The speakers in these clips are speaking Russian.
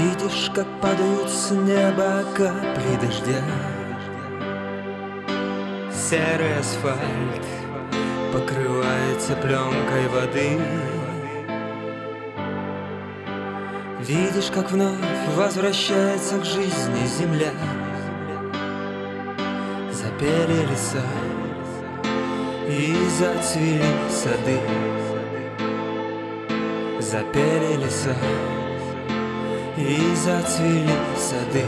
Видишь, как падают с неба капли дождя. Серый асфальт покрывается пленкой воды. Видишь, как вновь возвращается к жизни земля. Запели леса и зацвели сады. Запели леса и зацвели сады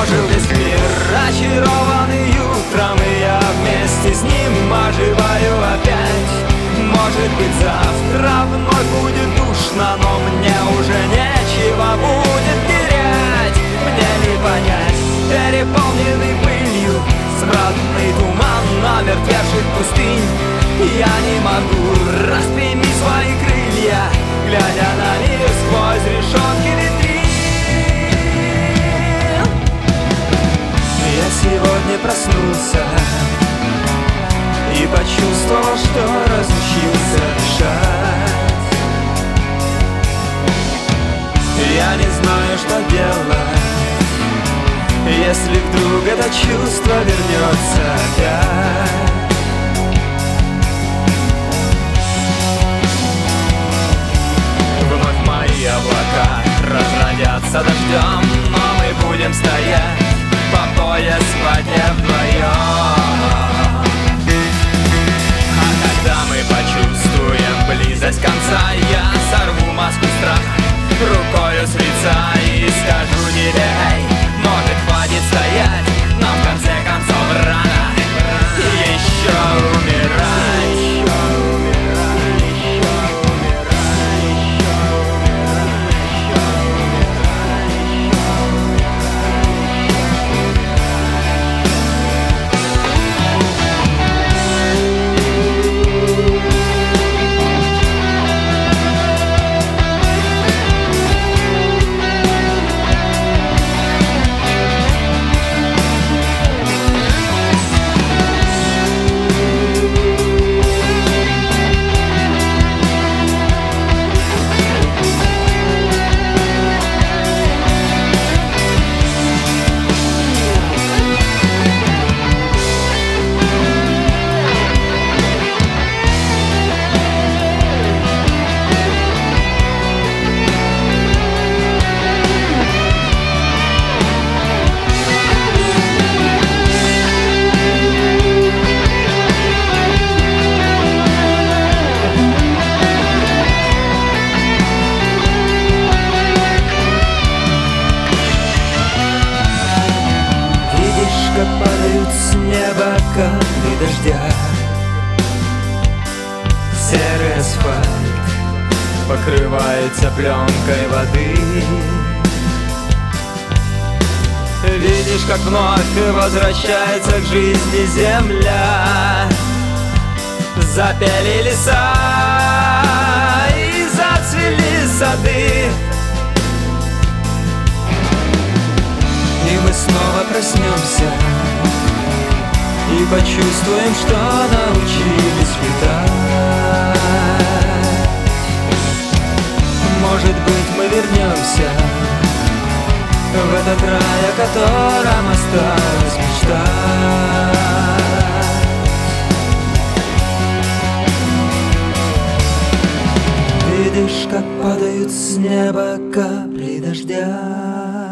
Ожил весь мир, очарованный утром И я вместе с ним оживаю опять. Может быть завтра вновь будет душно Но мне уже нечего будет терять. Мне не понять, переполненный пылью Смрадный туман намертвевших пустынь. Я не могу распрямить свои крылья Глядя на мир сквозь решетки проснулся И почувствовал, что разучился дышать. Я не знаю, что делать Если вдруг это чувство вернется опять. Облака разродятся дождем Но мы будем стоять пояс в воде вдвоем падают с неба капли дождя. Серый асфальт покрывается пленкой воды. Видишь, как вновь возвращается к жизни земля. Запели леса и зацвели сады. И мы снова проснемся И почувствуем, что научились летать Может быть мы вернемся В этот рай, о котором осталось мечтать Видишь, как падают с неба капли дождя